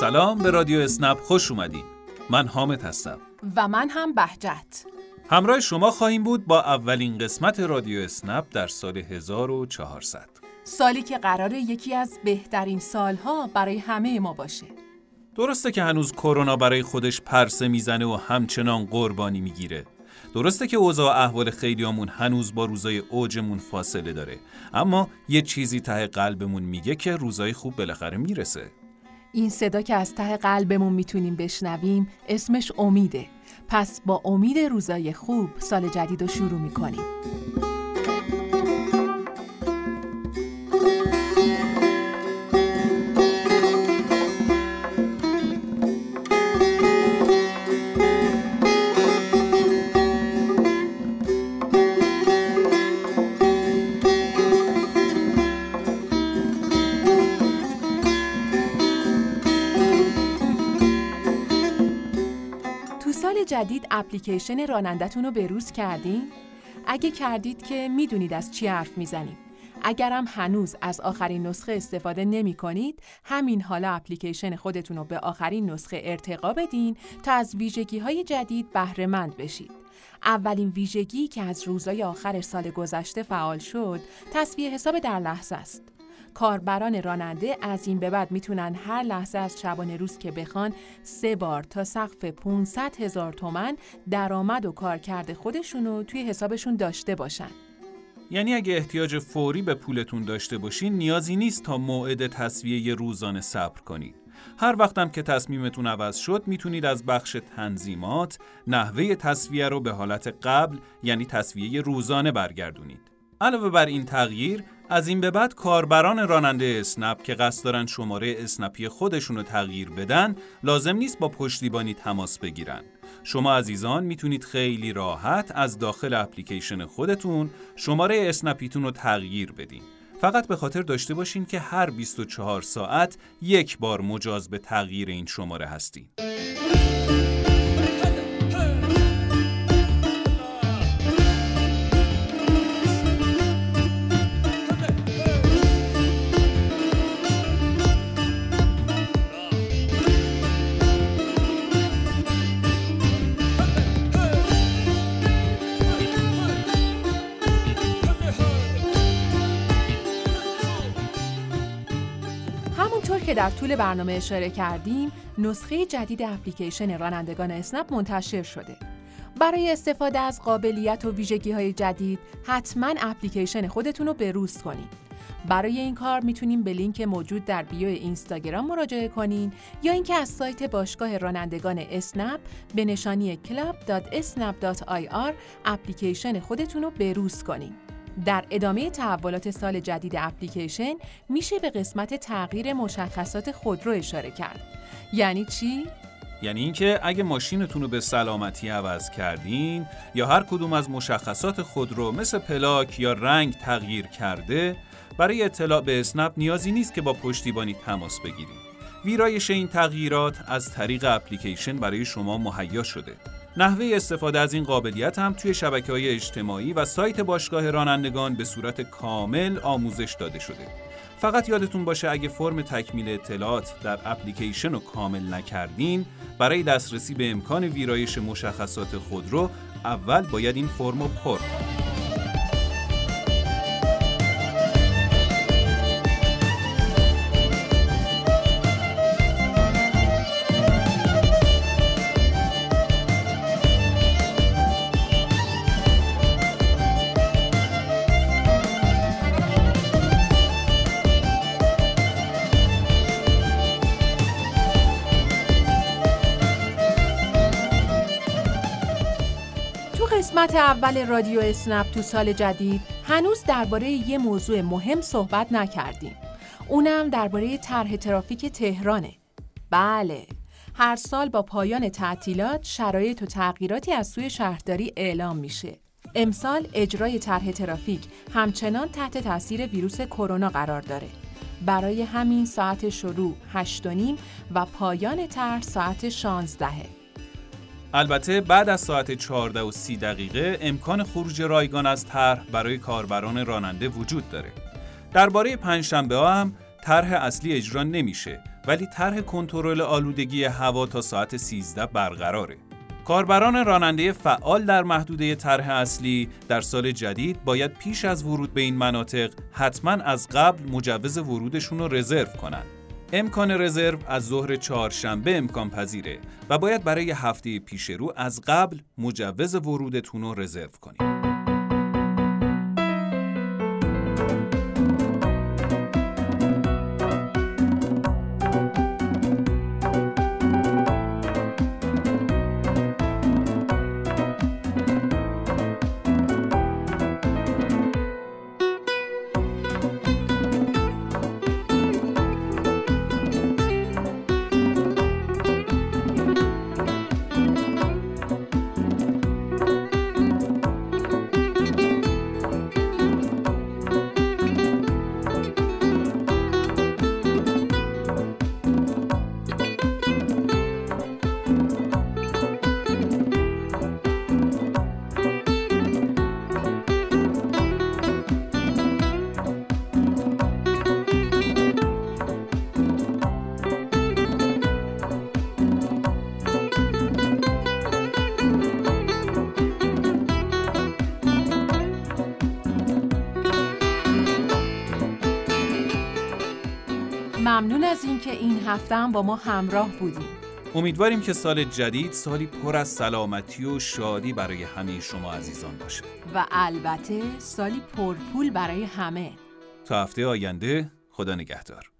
سلام به رادیو اسنپ خوش اومدین. من حامد هستم. و من هم بهجت. همراه شما خواهیم بود با اولین قسمت رادیو اسنپ در سال 1400 سالی که قراره یکی از بهترین سالها برای همه ما باشه. درسته که هنوز کرونا برای خودش پرسه می‌زنه و همچنان قربانی می‌گیره. درسته که اوضاع احوال خیلیامون هنوز با روزای اوجمون فاصله داره. اما یه چیزی ته قلبمون میگه که روزای خوب بالاخره می‌رسه. این صدا که از ته قلبمون می‌تونیم بشنویم اسمش امیده. پس با امید روزای خوب سال جدید رو شروع می‌کنیم. جدید اپلیکیشن رانندتون رو بروز کردین؟ اگه کردید که می‌دونید از چی حرف می‌زنیم. اگرم هنوز از آخرین نسخه استفاده نمی کنید، همین حالا اپلیکیشن خودتون رو به آخرین نسخه ارتقا بدین تا از ویژگی های جدید بهره مند بشید. اولین ویژگی که از روزای آخر سال گذشته فعال شد، تصویه حساب در لحظه است. کاربران راننده از این به بعد می‌تونن هر لحظه از شبانه روز که بخوان سه بار تا سقف 500 هزار تومن درآمد و کارکرد خودشونو توی حسابشون داشته باشن. یعنی اگه احتیاج فوری به پولتون داشته باشین نیازی نیست تا موعد تصویه روزانه صبر کنید. هر وقتم که تصمیمتون عوض شد می‌تونید از بخش تنظیمات نحوه تصویه رو به حالت قبل یعنی تصویه روزانه برگردونید. علاوه بر این تغییر از این به بعد کاربران راننده اسنپ که قصد دارن شماره اسنپی خودشون رو تغییر بدن لازم نیست با پشتیبانی تماس بگیرن. شما عزیزان می‌تونید خیلی راحت از داخل اپلیکیشن خودتون شماره اسنپیتون رو تغییر بدین. فقط به خاطر داشته باشین که هر 24 ساعت یک بار مجاز به تغییر این شماره هستین. که در طول برنامه اشاره کردیم نسخه جدید اپلیکیشن رانندگان اسنپ منتشر شده. برای استفاده از قابلیت و ویژگی های جدید حتما اپلیکیشن خودتون رو بروز کنید برای این کار می‌تونیم به لینک موجود در بیو اینستاگرام مراجعه کنین یا اینکه از سایت باشگاه رانندگان اسنپ به نشانی club.snap.ir اپلیکیشن خودتون رو بروز کنین. در ادامه تحولات سال جدید اپلیکیشن میشه به قسمت تغییر مشخصات خودرو اشاره کرد. یعنی چی؟ یعنی اینکه اگه ماشینتون رو به سلامتی عوض کردین یا هر کدوم از مشخصات خودرو مثل پلاک یا رنگ تغییر کرده برای اطلاع به اسنپ نیازی نیست که با پشتیبانی تماس بگیرید. ویرایش این تغییرات از طریق اپلیکیشن برای شما مهیا شده. نحوه استفاده از این قابلیت هم توی شبکه های اجتماعی و سایت باشگاه رانندگان به صورت کامل آموزش داده شده. فقط یادتون باشه اگه فرم تکمیل اطلاعات در اپلیکیشن رو کامل نکردین برای دسترسی به امکان ویرایش مشخصات خودرو اول باید این فرم رو پر کنید. قسمت اول رادیو اسنپ تو سال جدید هنوز درباره یه موضوع مهم صحبت نکردیم. اونم درباره طرح ترافیک تهرانه. بله، هر سال با پایان تعطیلات شرایط و تغییراتی از سوی شهرداری اعلام میشه. امسال اجرای طرح ترافیک همچنان تحت تاثیر ویروس کرونا قرار داره. برای همین ساعت شروع 8 و پایان طرح ساعت 16 البته بعد از ساعت 14 و 30 دقیقه امکان خروج رایگان از طرح برای کاربران راننده وجود داره. درباره پنجشنبه ها هم طرح اصلی اجرا نمیشه ولی طرح کنترل آلودگی هوا تا ساعت 13 برقراره. کاربران راننده فعال در محدوده طرح اصلی در سال جدید باید پیش از ورود به این مناطق حتما از قبل مجوز ورودشون رو رزرو کنند. امکان رزرو از ظهر چهارشنبه امکان پذیره و باید برای هفته پیش رو از قبل مجوز ورودتون رو رزرو کنید. ممنون از اینکه این هفته هم با ما همراه بودیم. امیدواریم که سال جدید سالی پر از سلامتی و شادی برای همه شما عزیزان باشه. و البته سالی پرپول برای همه. تا هفته آینده خدا نگهدار.